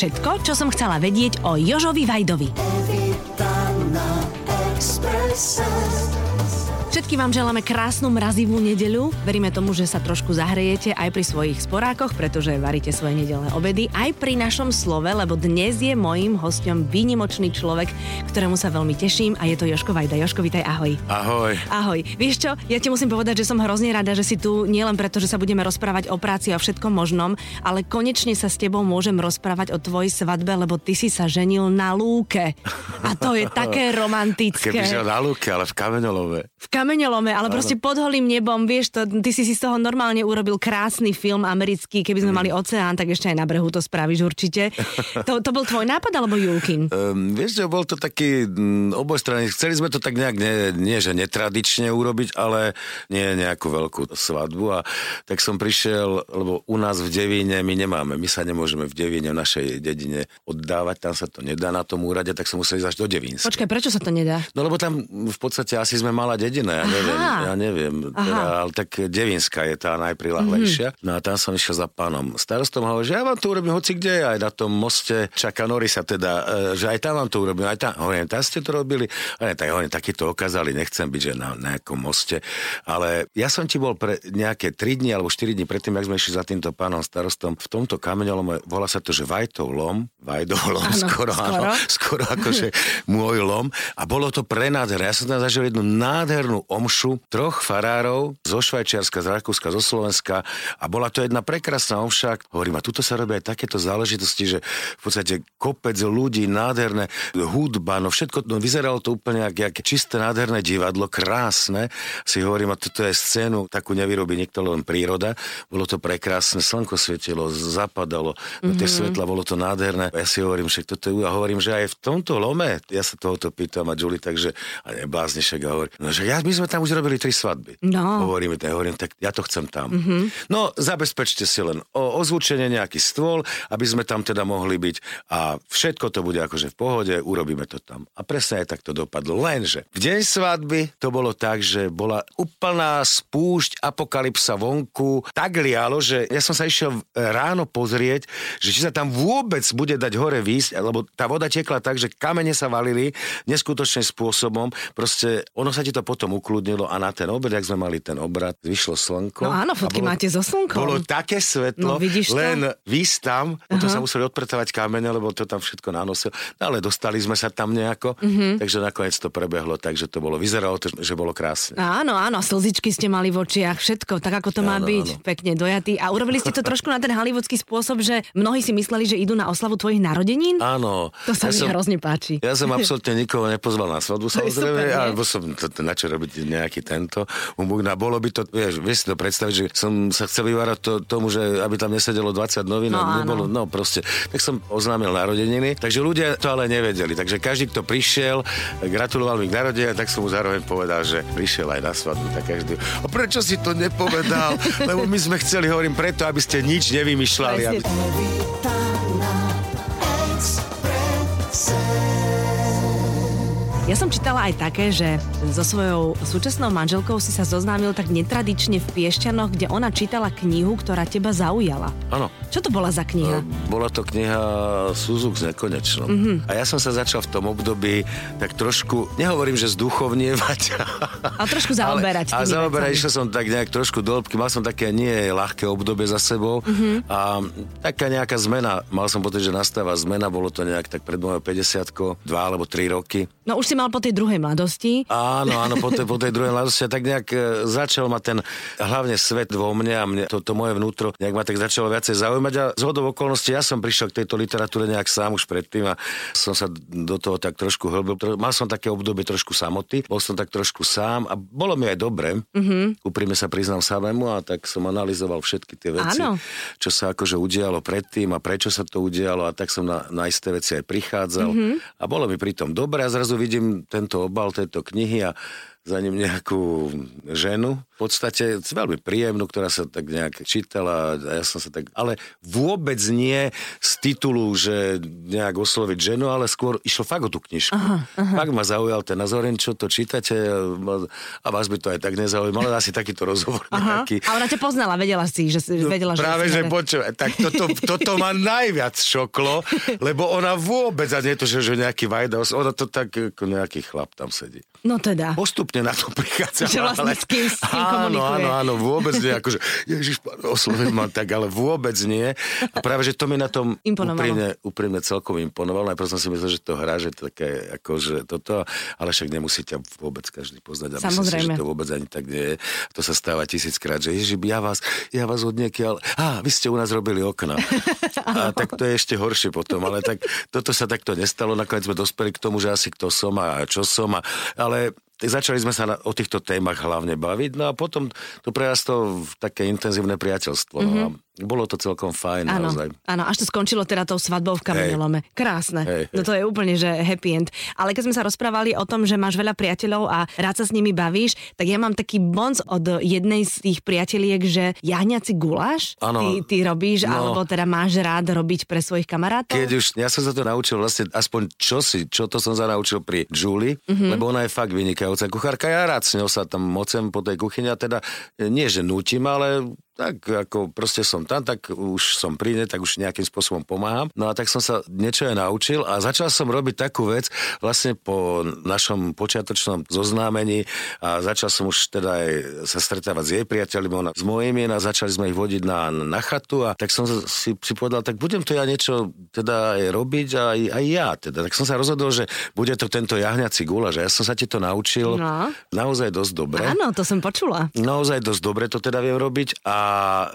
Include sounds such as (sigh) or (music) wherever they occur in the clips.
všetko, čo som chcela vedieť o Jožovi Vajdovi. Všetky vám želáme krásnu mrazivú nedeľu. Veríme tomu, že sa trošku zahrejete aj pri svojich sporákoch, pretože varíte svoje nedelné obedy, aj pri našom slove, lebo dnes je mojím hostom výnimočný človek, ktorému sa veľmi teším a je to Joško Vajda. Joško, vítaj, ahoj. Ahoj. Ahoj. Vieš čo, ja ti musím povedať, že som hrozne rada, že si tu nielen preto, že sa budeme rozprávať o práci a o všetkom možnom, ale konečne sa s tebou môžem rozprávať o tvojej svadbe, lebo ty si sa ženil na lúke. A to je také (laughs) romantické. Keby na lúke, ale v kameňolove. V kameňolome, ale proste pod holým nebom, vieš, to, ty si si z toho normálne urobil krásny film americký, keby sme mm. mali oceán, tak ešte aj na brehu to spravíš určite. (laughs) To, to bol tvoj nápad alebo Julkin? Um, vieš, že bol to taký um, obojstranný. Chceli sme to tak nejak, nie, nie že netradične urobiť, ale nie nejakú veľkú svadbu a tak som prišiel, lebo u nás v Devíne my nemáme, my sa nemôžeme v Devíne, v našej dedine oddávať, tam sa to nedá na tom úrade, tak som musel ísť až do Devínska. Počkaj, prečo sa to nedá? No lebo tam v podstate asi sme malá dedina ja neviem, Aha. ja neviem. Teda, ale tak Devinská je tá najprilahlejšia. Mm-hmm. No a tam som išiel za pánom starostom a hovoril, že ja vám to urobím hoci kde, aj na tom moste čaká Norisa teda, e, že aj tam vám to urobím, aj tam, hovorím, tam ste to robili, a ne, tak hovorím, taky to okázali, nechcem byť, že na nejakom moste, ale ja som ti bol pre nejaké 3 dní alebo 4 dní predtým, jak sme išli za týmto pánom starostom, v tomto kameňolome, volá sa to, že Vajtov lom, Vajdov lom, áno, skoro, skoro, áno, skoro akože (laughs) môj lom a bolo to prenádherné. Ja som tam zažil jednu nádhernú omšu troch farárov zo Švajčiarska, z Rakúska, zo Slovenska a bola to jedna prekrásna omša. Hovorím, a tuto sa robia aj takéto záležitosti, že v podstate kopec ľudí, nádherné hudba, no všetko, no vyzeralo to úplne jak, jak čisté nádherné divadlo, krásne. Si hovorím, a toto je scénu, takú nevyrobí niekto len príroda. Bolo to prekrásne, slnko svietilo, zapadalo, no tie mm-hmm. svetla, bolo to nádherné. Ja si hovorím, že toto je, a hovorím, že aj v tomto lome, ja sa tohoto pýtam a Julie, takže a neblázni, však a hovorím, no, že ja my sme tam už robili tri svadby. No. Hovoríme, tak hovorím, tak ja to chcem tam. Mm-hmm. No, zabezpečte si len o ozvučenie nejaký stôl, aby sme tam teda mohli byť a všetko to bude akože v pohode, urobíme to tam. A presne aj tak to dopadlo. Lenže v deň svadby to bolo tak, že bola úplná spúšť, apokalypsa vonku, tak lialo, že ja som sa išiel ráno pozrieť, že či sa tam vôbec bude dať hore výsť, lebo tá voda tekla tak, že kamene sa valili neskutočným spôsobom. Proste ono sa ti to potom ukludnilo a na ten obed, ak sme mali ten obrad, vyšlo slnko. No áno, fotky bolo, máte so slnkom. Bolo také svetlo, no, vidíš len výsť tam, potom uh-huh. sa museli odpretovať kamene, lebo to tam všetko nanosil. No, ale dostali sme sa tam nejako, uh-huh. takže nakoniec to prebehlo, takže to bolo, vyzeralo to, že bolo krásne. Áno, áno, slzičky ste mali v očiach, všetko, tak ako to má áno, byť, áno. pekne dojatý. A urobili ste to (laughs) trošku na ten hollywoodský spôsob, že mnohí si mysleli, že idú na oslavu tvojich narodenín? Áno. To sa ja mi som, hrozne páči. Ja som absolútne nikoho nepozval na svadbu, samozrejme, alebo som to, to, na čo robiť nejaký tento humbug. No bolo by to, vieš, vieš si to predstaviť, že som sa chcel vyvárať to, tomu, že aby tam nesedelo 20 novín, no, nebolo, no proste. Tak som oznámil narodeniny, takže ľudia to ale nevedeli. Takže každý, kto prišiel, gratuloval mi k narodeninu, tak som mu zároveň povedal, že prišiel aj na svadbu. Tak každý, a prečo si to nepovedal? (laughs) Lebo my sme chceli, hovorím, preto, aby ste nič nevymýšľali. Aby... Ja som čítala aj také, že so svojou súčasnou manželkou si sa zoznámil tak netradične v Piešťanoch, kde ona čítala knihu, ktorá teba zaujala. Áno. Čo to bola za kniha? No, bola to kniha Suzuk z nekonečnom. Mm-hmm. A ja som sa začal v tom období tak trošku, nehovorím, že zduchovnievať. (laughs) A trošku zaoberať. Ale, a zaoberať, išiel som tak nejak trošku do hĺbky, mal som také nie ľahké obdobie za sebou mm-hmm. a taká nejaká zmena, mal som pocit, že nastáva zmena, bolo to nejak tak pred mojou 50 dva alebo tri roky. No už si mal po tej druhej mladosti. Áno, áno, po tej, po tej druhej mladosti. A tak nejak e, začal ma ten hlavne svet vo mne a mne, to, to moje vnútro nejak ma tak začalo viacej zaujímať a z hodov okolností ja som prišiel k tejto literatúre nejak sám už predtým a som sa do toho tak trošku hlbil. Mal som také obdobie trošku samoty, bol som tak trošku sám a bolo mi aj dobre. Mm-hmm. Úprimne sa priznám samému a tak som analyzoval všetky tie veci, áno. čo sa akože udialo predtým a prečo sa to udialo a tak som na, na isté veci aj prichádzal mm-hmm. a bolo mi pritom dobre a zrazu vidím tento obal tejto knihy a za ním nejakú ženu, v podstate veľmi príjemnú, ktorá sa tak nejak čítala a ja som sa tak, ale vôbec nie z titulu, že nejak osloviť ženu, ale skôr išlo fakt o tú knižku. Aha, aha. Fakt ma zaujal ten názor, čo to čítate a vás by to aj tak nezaujímalo, asi takýto rozhovor aha. nejaký. A ona ťa poznala, vedela si, že, no, vedela, Práve, že, že počúvaj, tak toto, (laughs) toto ma najviac šoklo, lebo ona vôbec, a nie to, že, že nejaký vajdos, ona to tak ako nejaký chlap tam sedí. No teda. Postupne na to prichádza. Že vlastne ale... s kým, s kým áno, áno, áno, vôbec nie. Akože, ježiš, oslovím ma tak, ale vôbec nie. A práve, že to mi na tom úprimne, úprimne celkom imponovalo. Najprv som si myslel, že to hra, že to také, akože toto, ale však nemusí ťa vôbec každý poznať. A Samozrejme. Si, že to vôbec ani tak nie je. To sa stáva tisíckrát, že ježiš, ja vás, ja vás od niekiaľ, á, vy ste u nás robili okna. (laughs) A tak to je ešte horšie potom, ale tak toto sa takto nestalo. Nakoniec sme dospeli k tomu, že asi kto som a čo som. A, ale začali sme sa na, o týchto témach hlavne baviť, no a potom to prerastlo v také intenzívne priateľstvo. Mm-hmm. No a mhm. Bolo to celkom fajn áno, naozaj. Áno, až to skončilo teda tou svadbou v kamenolome. Krásne. Hej, hej. No to je úplne, že happy end. Ale keď sme sa rozprávali o tom, že máš veľa priateľov a rád sa s nimi bavíš, tak ja mám taký bonc od jednej z tých priateliek, že jahňaci guláš ty, ty robíš, no, alebo teda máš rád robiť pre svojich kamarátov? Keď už, ja som sa to naučil vlastne aspoň čo si, čo to som sa naučil pri Julie, mm-hmm. lebo ona je fakt vynikajúca kuchárka. Ja rád s ňou sa tam mocem po tej kuchyni a teda nie, že nutím, ale tak ako proste som tam, tak už som pri ne, tak už nejakým spôsobom pomáham. No a tak som sa niečo aj naučil a začal som robiť takú vec vlastne po našom počiatočnom zoznámení a začal som už teda aj sa stretávať s jej priateľmi, ona s mojimi a začali sme ich vodiť na, na chatu a tak som si, si povedal, tak budem to ja niečo teda aj robiť a aj, aj ja teda. Tak som sa rozhodol, že bude to tento jahňací gula, že ja som sa ti to naučil no. naozaj dosť dobre. Áno, to som počula. Naozaj dosť dobre to teda viem robiť a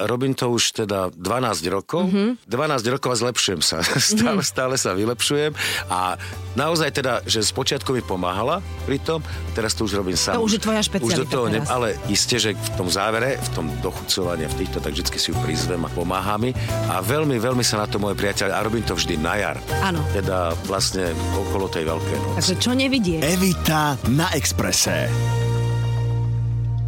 robím to už teda 12 rokov. Mm-hmm. 12 rokov a zlepšujem sa. (laughs) Stále, mm-hmm. stále sa vylepšujem a naozaj teda, že spočiatku mi pomáhala pri tom, teraz to už robím sám. To už je tvoja špecialita už do toho ne, Ale isté, že v tom závere, v tom dochucovaní, v týchto, tak vždy si ju prizvem a pomáha mi a veľmi, veľmi sa na to moje priateľ a robím to vždy na jar. Áno. Teda vlastne okolo tej veľkej noci. Takže čo nevidie? Evita na Exprese.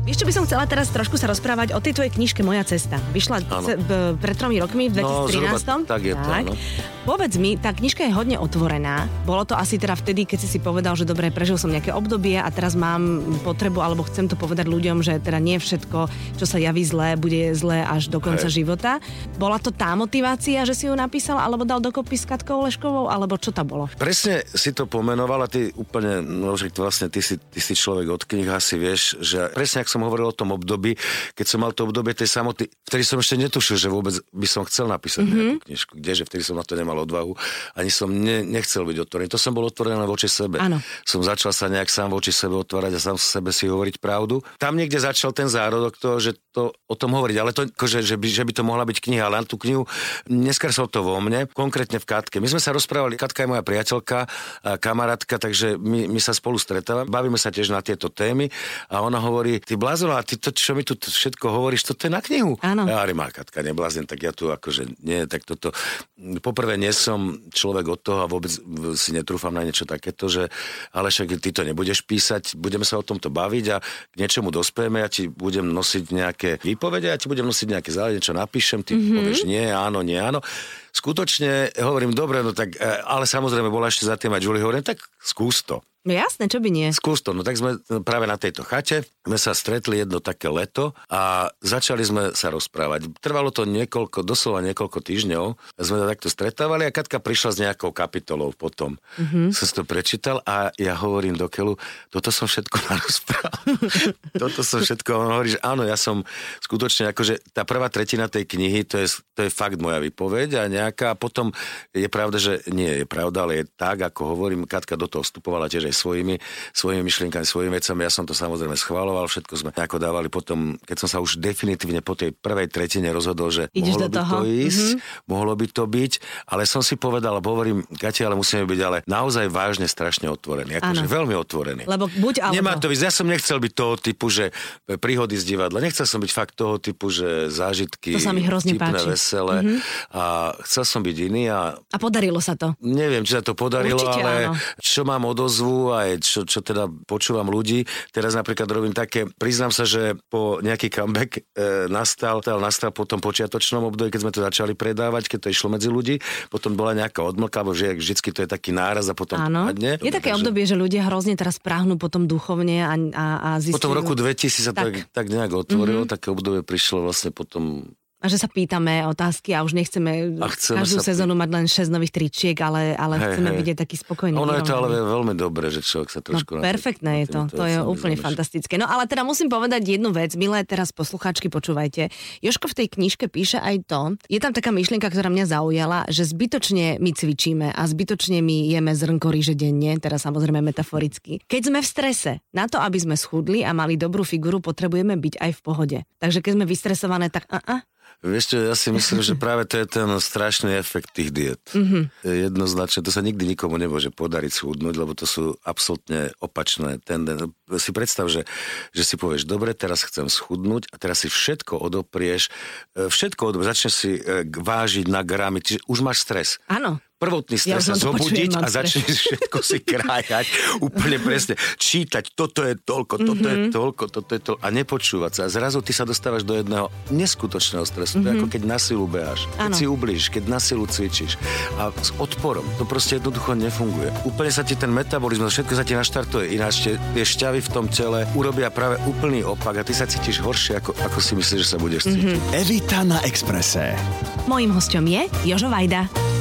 Čo by som chcela teraz trošku sa rozprávať o tej tvojej knižke Moja cesta. Vyšla b, pred tromi rokmi v 2013. No, tak je tak. to, no. Povedz mi, tá knižka je hodne otvorená. Bolo to asi teda vtedy, keď si si povedal, že dobre, prežil som nejaké obdobie a teraz mám potrebu, alebo chcem to povedať ľuďom, že teda nie všetko, čo sa javí zlé, bude zlé až do konca Hej. života. Bola to tá motivácia, že si ju napísal, alebo dal dokopy s Katkou Leškovou, alebo čo to bolo? Presne si to pomenovala, ty úplne, no, že vlastne ty si, ty si človek od knih, asi vieš, že presne ak som hovoril o tom období, keď som mal to obdobie tej samoty, vtedy som ešte netušil, že vôbec by som chcel napísať mm-hmm. nejakú knižku. Kdeže vtedy som na to nemal odvahu, ani som ne, nechcel byť otvorený. To som bol otvorený voči sebe. Ano. Som začal sa nejak sám voči sebe otvárať a sám sebe si hovoriť pravdu. Tam niekde začal ten zárodok toho, že to o tom hovoriť, ale to, akože, že, by, že by to mohla byť kniha, ale na tú knihu neskrsol to vo mne, konkrétne v Katke. My sme sa rozprávali, Katka je moja priateľka, kamarátka, takže my, my sa spolu stretávame, bavíme sa tiež na tieto témy a ona hovorí, ty blázon, ty to, čo mi tu všetko hovoríš, toto je na knihu. Áno. Ja Katka, nebláznem, tak ja tu akože nie, tak toto... Poprvé nie som človek od toho a vôbec si netrúfam na niečo takéto, že ale však ty to nebudeš písať, budeme sa o tomto baviť a k niečomu dospejeme, ja ti budem nosiť nejaké výpovede, ja ti budem nosiť nejaké záleženie, čo napíšem, ty mm-hmm. povieš nie, áno, nie, áno skutočne hovorím, dobre, no tak, e, ale samozrejme bola ešte za tým aj Julie, hovorím, tak skús to. No jasné, čo by nie. Skús to. No tak sme práve na tejto chate, sme sa stretli jedno také leto a začali sme sa rozprávať. Trvalo to niekoľko, doslova niekoľko týždňov. Sme sa takto stretávali a Katka prišla s nejakou kapitolou potom. Mm-hmm. Som si to prečítal a ja hovorím do Kelu, toto som všetko (laughs) narozprával. toto som všetko. On hovorí, že áno, ja som skutočne, akože tá prvá tretina tej knihy, to je, to je fakt moja výpoveď a nejaká. A potom je pravda, že nie je pravda, ale je tak, ako hovorím, Katka do toho vstupovala tiež aj svojimi, svojimi myšlienkami, svojimi vecami. Ja som to samozrejme schvaloval, všetko sme ako dávali potom, keď som sa už definitívne po tej prvej tretine rozhodol, že Ideš mohlo by toho? to ísť, mm-hmm. mohlo by to byť, ale som si povedal, hovorím, Kati, ale musíme byť ale naozaj vážne strašne otvorení, akože veľmi otvorení. Lebo buď alebo. Nemá to ísť, ja som nechcel byť toho typu, že príhody z divadla, nechcel som byť fakt toho typu, že zážitky, to sa mi hrozne vtipné, páči. veselé mm-hmm. a chcel som byť iný a... A podarilo sa to? Neviem, či sa to podarilo, Určite ale áno. čo mám odozvu veku, aj čo, čo teda počúvam ľudí. Teraz napríklad robím také, priznám sa, že po nejaký comeback e, nastal, teda nastal po tom počiatočnom období, keď sme to začali predávať, keď to išlo medzi ľudí, potom bola nejaká odmlka, lebo že vždycky to je taký náraz a potom Áno. padne. Je také takže... obdobie, že ľudia hrozne teraz práhnú potom duchovne a, a, a zistujú... Potom v roku 2000 sa tak, tak, tak nejak otvorilo, mm-hmm. také obdobie prišlo vlastne potom a že sa pýtame otázky a už nechceme každú sezónu mať len 6 nových tričiek, ale, ale hej, chceme hej. byť taký spokojný. Ono je to ale veľmi dobré, že človek sa trošku... No, perfektné je to, to, to je úplne fantastické. No ale teda musím povedať jednu vec, milé teraz poslucháčky, počúvajte. Joško v tej knižke píše aj to, je tam taká myšlienka, ktorá mňa zaujala, že zbytočne my cvičíme a zbytočne my jeme zrnko ríže denne, teraz samozrejme metaforicky. Keď sme v strese, na to, aby sme schudli a mali dobrú figuru, potrebujeme byť aj v pohode. Takže keď sme vystresované, tak uh-uh, Vieš čo, ja si myslím, že práve to je ten strašný efekt tých diet. Mm-hmm. Jednoznačne, to sa nikdy nikomu nemôže podariť schudnúť, lebo to sú absolútne opačné tendencie. Si predstav, že, že si povieš, dobre, teraz chcem schudnúť a teraz si všetko odoprieš, e, všetko odoprieš, začneš si e, vážiť na gramy, čiže už máš stres. Áno prvotný stres ja sa zobudiť a začneš (laughs) všetko si krájať úplne presne. Čítať, toto je toľko, toto mm-hmm. je mhm. toľko, toto je toľko a nepočúvať sa. A zrazu ty sa dostávaš do jedného neskutočného stresu. Mm-hmm. To je mhm. ako keď na silu beháš, keď ano. si ublížiš, keď na silu cvičíš. A s odporom to proste jednoducho nefunguje. Úplne sa ti ten metabolizmus, všetko sa ti naštartuje ináč. Tie šťavy v tom tele urobia práve úplný opak a ty sa cítiš horšie, ako, ako si myslíš, že sa budeš cítiť. Mm-hmm. Evita na Exprese. Mojím hostom je Jožo Vajda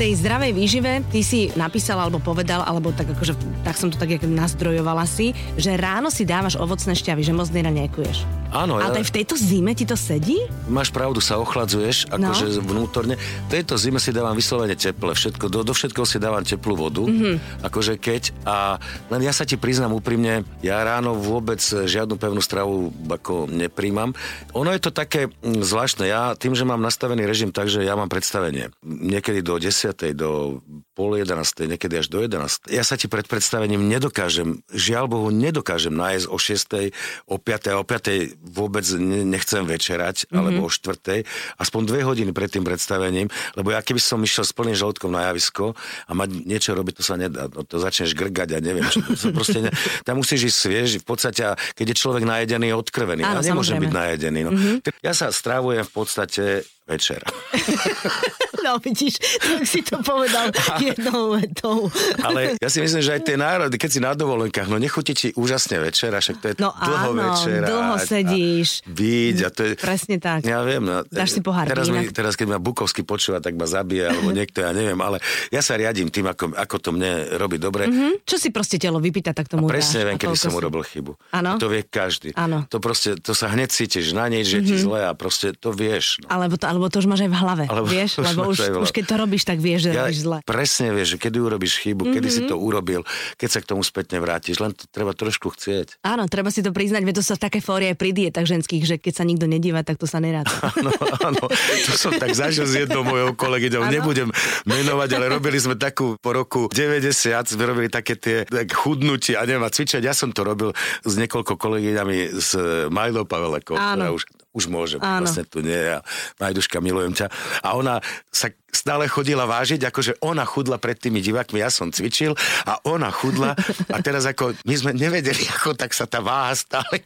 tej zdravej výžive ty si napísal alebo povedal, alebo tak akože, tak som to tak nazdrojovala si, že ráno si dávaš ovocné šťavy, že moc nekuješ. Áno. Ale ja... v tejto zime ti to sedí? Máš pravdu, sa ochladzuješ, akože no. vnútorne. V tejto zime si dávam vyslovene teple, všetko, do, do všetkoho si dávam teplú vodu, mm-hmm. akože keď. A len ja sa ti priznám úprimne, ja ráno vôbec žiadnu pevnú stravu ako nepríjmam. Ono je to také mm, zvláštne. Ja tým, že mám nastavený režim tak, že ja mám predstavenie niekedy do 10. do pol 11. niekedy až do 11. Ja sa ti pred predstavením nedokážem, žiaľ Bohu, nedokážem nájsť o 6. o 5. o 5 vôbec nechcem večerať, mm-hmm. alebo o štvrtej, aspoň dve hodiny pred tým predstavením, lebo ja keby som išiel s plným žalúdkom na javisko a mať niečo robiť, to sa nedá. No, to začneš grgať a neviem, čo. To proste ne, (laughs) tam musíš ísť svieži, v podstate, keď je človek najedený, je odkrvený. Áno, ja nemôžem byť najedený. No. Mm-hmm. Ja sa strávujem v podstate večer. (laughs) No vidíš, tak si to povedal jednou vetou. Ale ja si myslím, že aj tie národy, keď si na dovolenkách, no nechutí ti úžasne večera, však to je no dlho áno, večera. dlho sedíš. A byť a to je... Presne tak. Ja viem. No, Dáš si pohár teraz, mi, teraz, keď ma Bukovský počúva, tak ma zabije, alebo (laughs) niekto, ja neviem, ale ja sa riadím tým, ako, ako to mne robí dobre. Mm-hmm. Čo si proste telo vypýta, tak tomu a presne dáš. viem, kedy som si... urobil chybu. Ano? To vie každý. Ano. To proste, to sa hneď cítiš na nej, že mm-hmm. ti mhm. zle a proste to vieš. No. Alebo, to, alebo to už máš aj v hlave, alebo vieš? (laughs) Lebo už, už keď to robíš, tak vieš, že ja robíš zle. Presne vieš, že kedy urobíš chybu, mm-hmm. kedy si mhm. to urobil, keď sa k tomu spätne vrátiš, len to treba trošku chcieť. Áno, treba si to priznať, veď to sa také fórie aj pri dietách ženských, že keď sa nikto nedíva, tak to sa neráta. (laughs) Áno, áno, to som tak zažil s jednou mojou kolegyňou, nebudem menovať, ale robili sme takú po roku 90, sme robili také tie tak chudnutie a a cvičať, ja som to robil s niekoľko kolegyňami s Majlou Pavelekou, ktorá už už môžem, Áno. vlastne tu nie, ja, Majduška, milujem ťa. A ona sa stále chodila vážiť, akože ona chudla pred tými divákmi, ja som cvičil a ona chudla a teraz ako my sme nevedeli, (laughs) ako tak sa tá váha stále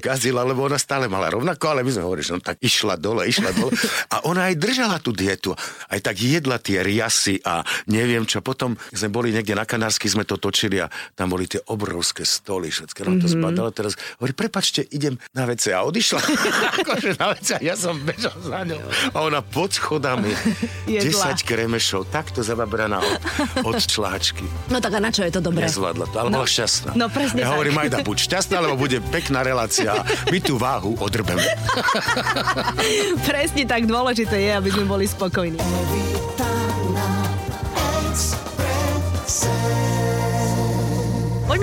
kazila, lebo ona stále mala rovnako, ale my sme hovorili, že no tak išla dole, išla dole a ona aj držala tú dietu, aj tak jedla tie riasy a neviem čo. Potom sme boli niekde na Kanársky, sme to točili a tam boli tie obrovské stoly, všetko nám to mm-hmm. zbadalo. Teraz hovorí, prepačte, idem na WC a odišla. (laughs) akože na a ja som bežal za ňou a ona pod schodami jedla. 10 kremešov, takto zababraná od, od čláčky. No tak a na čo je to dobré? Nezvládla to, ale no, bola šťastná. No presne Ja tak. hovorím, Majda, buď šťastná, lebo bude pekná relácia. My tú váhu odrbeme. (laughs) presne tak dôležité je, aby sme boli spokojní.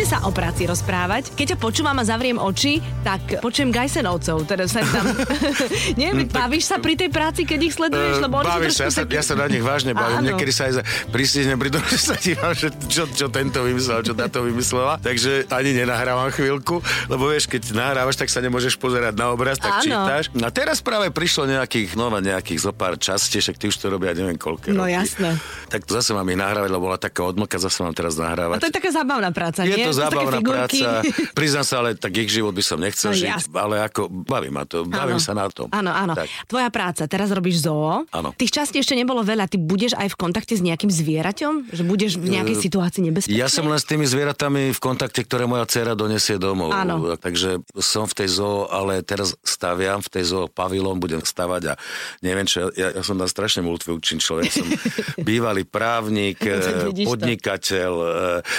Sa o práci rozprávať. Keď ťa počúvam a zavriem oči, tak počujem Gajsenovcov. Teda sa tam... (laughs) (laughs) Nie, no, bavíš sa pri tej práci, keď ich sleduješ? Lebo oni bavíš sa, ja sa, ja sa na nich vážne bavím. Áno. Niekedy sa aj pristihnem pri tom, že sa dívam, že čo, čo tento vymyslel, čo táto vymyslela. Takže ani nenahrávam chvíľku, lebo vieš, keď nahrávaš, tak sa nemôžeš pozerať na obraz, tak Áno. čítaš. A teraz práve prišlo nejakých, no nejakých zo pár častí, však ty už to robia neviem koľko No roky. jasné. Tak to zase mám ich nahrávať, lebo bola taká odmlka, zase mám teraz nahrávať. A to je taká zábavná práca, Je nie? to zábavná práca. Priznám sa, ale tak ich život by som nechcel no, žiť, jasné. ale ako baví ma to, bavím sa na tom. Áno, áno. Tvoja práca, teraz robíš zoo. Áno. Tých častí ešte nebolo veľa. Ty budeš aj v kontakte s nejakým zvieraťom? Že budeš v nejakej uh, situácii nebezpečnej? Ja som len s tými zvieratami v kontakte, ktoré moja dcera donesie domov. Áno. Takže som v tej zoo, ale teraz staviam v tej zoo pavilon, budem stavať a neviem čo, ja, ja som tam strašne multifunkčný človek. Som (laughs) bývalý právnik, podnikateľ, e,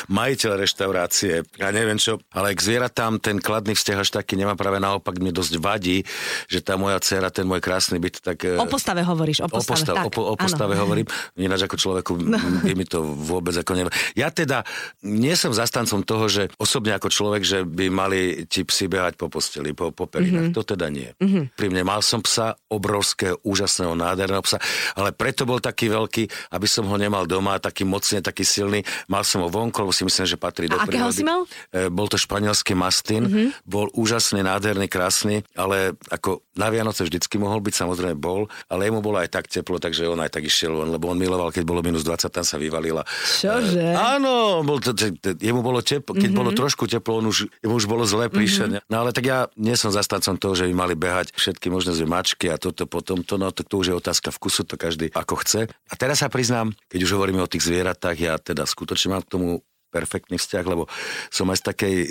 majiteľ reštaurácie a neviem čo, ale k zvieratám ten kladný vzťah až taký nemá práve naopak, mi dosť vadí, že tá moja dcera, ten môj krásny byt, tak... E, o postave hovoríš, o postave. O postave, tak, o, o postave hovorím, ináč ako človeku no. by mi to vôbec ako neviem. Ja teda nie som zastancom toho, že osobne ako človek, že by mali ti psi behať po posteli, po, po perinách. Mm-hmm. To teda nie. Mm-hmm. Pri mne mal som psa, obrovského, úžasného, nádherného psa, ale preto bol taký veľký, aby som ho nemal doma, taký mocný, taký silný. Mal som ho vonku, lebo si myslím, že patrí do A akého si mal? E, bol to španielský mastín, mm-hmm. bol úžasný, nádherný, krásny, ale ako na Vianoce vždycky mohol byť, samozrejme bol, ale jemu bolo aj tak teplo, takže on aj tak išiel von, lebo on miloval, keď bolo minus 20, tam sa vyvalila. Čože? E, áno, bol to, jemu bolo teplo, keď mm-hmm. bolo trošku teplo, on už, jemu už bolo zle príšerne. Mm-hmm. No ale tak ja nie som zastancom toho, že by mali behať všetky možné mačky a toto potom, to, no, to, to už je otázka vkusu, to každý ako chce. A teraz sa priznám, keď už hovoríme o tých zvieratách, ja teda skutočne mám k tomu perfektný vzťah, lebo som aj z takej e,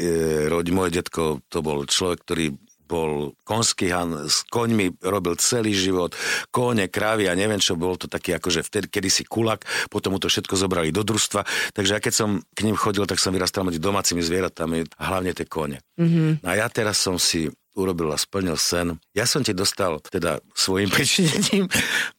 rodi, môj detko to bol človek, ktorý bol konský han, s koňmi robil celý život, kone, krávy a neviem čo, bol to taký akože vtedy, kedysi kulak, potom mu to všetko zobrali do družstva, takže ja keď som k ním chodil, tak som vyrastal medzi domácimi zvieratami, hlavne tie kone. Mm-hmm. A ja teraz som si urobil a splnil sen. Ja som ti dostal teda svojim (laughs) pričinením,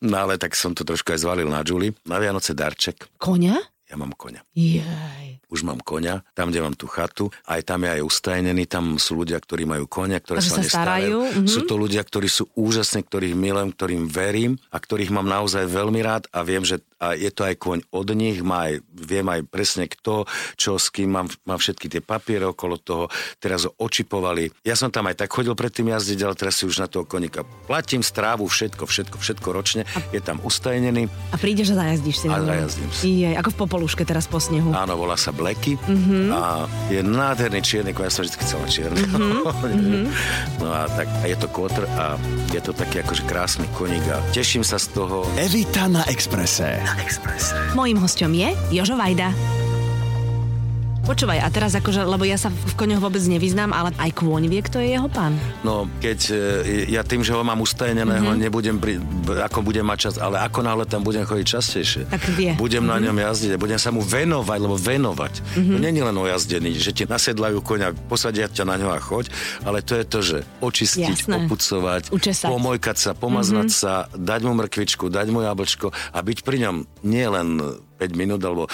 no ale tak som to trošku aj zvalil na Julie. Na Vianoce darček. Konia? Ja mám konia. Jaj. Už mám konia, tam, kde mám tú chatu, aj tam je aj ustajnený, tam sú ľudia, ktorí majú konia, ktoré sa, sa nestarajú. Mm-hmm. Sú to ľudia, ktorí sú úžasní, ktorých milujem, ktorým verím a ktorých mám naozaj veľmi rád a viem, že a je to aj koň od nich, má aj, viem aj presne kto, čo s kým, mám, mám všetky tie papiere okolo toho, teraz ho očipovali. Ja som tam aj tak chodil predtým jazdiť, ale teraz si už na toho konika platím strávu, všetko, všetko, všetko ročne, je tam ustajnený. A prídeš a zajazdíš si. A zajazdím si. Je, ako v Popoluške teraz po snehu. Áno, volá sa Bleky mm-hmm. a je nádherný čierny koň, ja som vždy chcel čierny. Mm-hmm. (laughs) no a tak a je to kotr a je to taký akože krásny koník a teším sa z toho. Evita na Exprese na Expresse. Mojím hostom je Jožo Vajda. Počúvaj, a teraz akože, lebo ja sa v koňoch vôbec nevyznám, ale aj kôň vie, kto je jeho pán. No, keď e, ja tým, že ho mám ustajeného, mm-hmm. nebudem, pri, ako budem mať čas, ale ako náhle tam budem chodiť častejšie. Tak vie. Budem mm-hmm. na ňom jazdiť budem sa mu venovať, lebo venovať. Mm-hmm. To nie je len o jazdení, že ti nasedlajú koňa, posadia ťa na ňo a choď, ale to je to, že očistiť, Jasné. opucovať, Učesať. pomojkať sa, pomaznať mm-hmm. sa, dať mu mrkvičku, dať mu jablčko a byť pri ňom nie len 5 minút alebo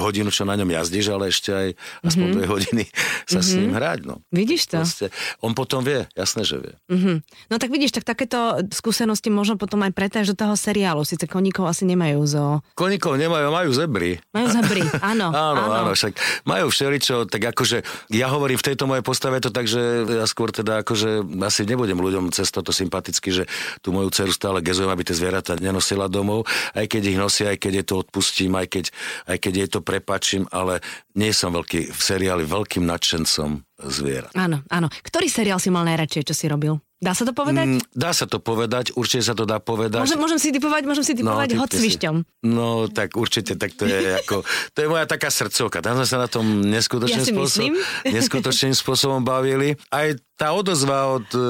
hodinu, čo na ňom jazdíš, ale ešte aj aspoň mm-hmm. 2 hodiny sa mm-hmm. s ním hrať. No. Vidíš to? Proste, on potom vie, jasné, že vie. Mm-hmm. No tak vidíš, tak takéto skúsenosti možno potom aj pretáž do toho seriálu. Sice koníkov asi nemajú zo... Koníkov nemajú, majú zebry. Majú zebry, (laughs) áno. áno, áno, áno, však majú všeličo, tak akože ja hovorím v tejto mojej postave to tak, že ja skôr teda akože asi nebudem ľuďom cez toto sympaticky, že tú moju dceru stále gezujem, aby tie zvieratá nenosila domov, aj keď ich nosia, aj keď je to odpustím, aj keď, aj keď jej to prepačím, ale nie som veľký v seriáli veľkým nadšencom zvierat. Áno, áno. Ktorý seriál si mal najradšej, čo si robil? Dá sa to povedať? Mm, dá sa to povedať, určite sa to dá povedať. Môžem, môžem si typovať, môžem si typovať no, hod svišťom. No, tak určite, tak to je (laughs) ako, to je moja taká srdcovka. Tam sme sa na tom neskutočným, ja spôsob, neskutočným spôsobom bavili. Aj tá odozva od e,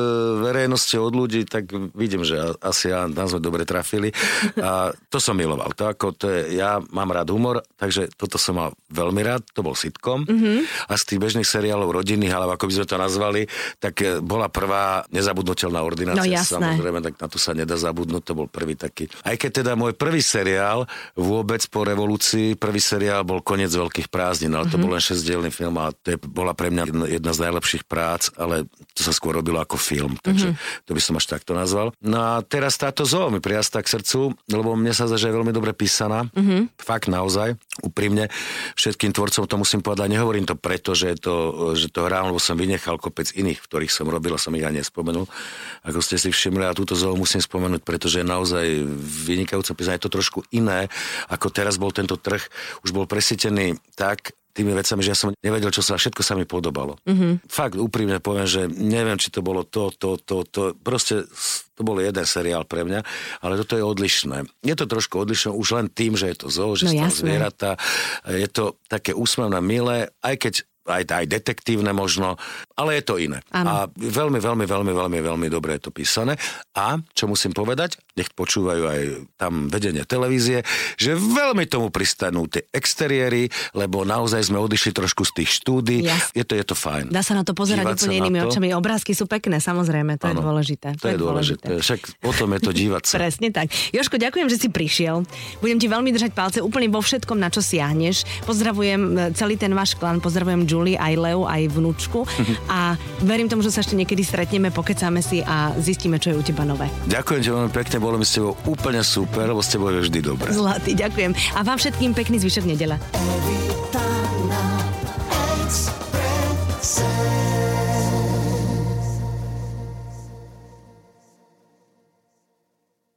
verejnosti, od ľudí, tak vidím, že asi ja, tam sme dobre trafili. A to som miloval. To ako, to je, ja mám rád humor, takže toto som mal veľmi rád, to bol sitcom. Mm-hmm. A z tých bežných seriálov rodinných, alebo ako by sme to nazvali, tak e, bola prvá nezabudnutelná ordinácia. No, jasné. Samozrejme, tak na to sa nedá zabudnúť, to bol prvý taký. Aj keď teda môj prvý seriál vôbec po revolúcii, prvý seriál bol Koniec veľkých prázdnin, ale to mm-hmm. bol len šesťdielný film a to je, bola pre mňa jedna, jedna z najlepších prác, ale to sa skôr robilo ako film, takže mm-hmm. to by som až takto nazval. No a teraz táto zoo mi prirastá k srdcu, lebo mne sa zdá, že je veľmi dobre písaná. Mm-hmm. Fakt naozaj, úprimne. Všetkým tvorcom to musím povedať, nehovorím to preto, že to, že to hrám, lebo som vynechal kopec iných, v ktorých som robil a som ich ani nespomenul. Ako ste si všimli, a túto zoo musím spomenúť, pretože je naozaj vynikajúce písanie. Je to trošku iné, ako teraz bol tento trh. Už bol presítený tak tými vecami, že ja som nevedel, čo sa, všetko sa mi podobalo. Mm-hmm. Fakt úprimne poviem, že neviem, či to bolo to, to, to, to, proste to bol jeden seriál pre mňa, ale toto je odlišné. Je to trošku odlišné už len tým, že je to zoo, že no, sú tam zvieratá, je to také úsmevné, milé, aj keď aj, aj detektívne možno, ale je to iné. Ano. A veľmi, veľmi, veľmi, veľmi, veľmi dobre je to písané. A čo musím povedať, nech počúvajú aj tam vedenie televízie, že veľmi tomu pristanú tie exteriéry, lebo naozaj sme odišli trošku z tých štúdí. Yes. Je to, je to fajn. Dá sa na to pozerať dívať úplne inými očami. Obrázky sú pekné, samozrejme, to ano, je dôležité. To, to je dôležité. dôležité. Však potom je to dívať sa. (laughs) Presne tak. Joško, ďakujem, že si prišiel. Budem ti veľmi držať palce úplne vo všetkom, na čo siahneš. Pozdravujem e, celý ten váš klan, pozdravujem Julie, aj Leu, aj vnúčku a verím tomu, že sa ešte niekedy stretneme, pokecáme si a zistíme, čo je u teba nové. Ďakujem ti veľmi pekne, bolo mi s tebou úplne super, lebo s tebou je vždy dobre. Zlatý, ďakujem. A vám všetkým pekný zvyšok nedele.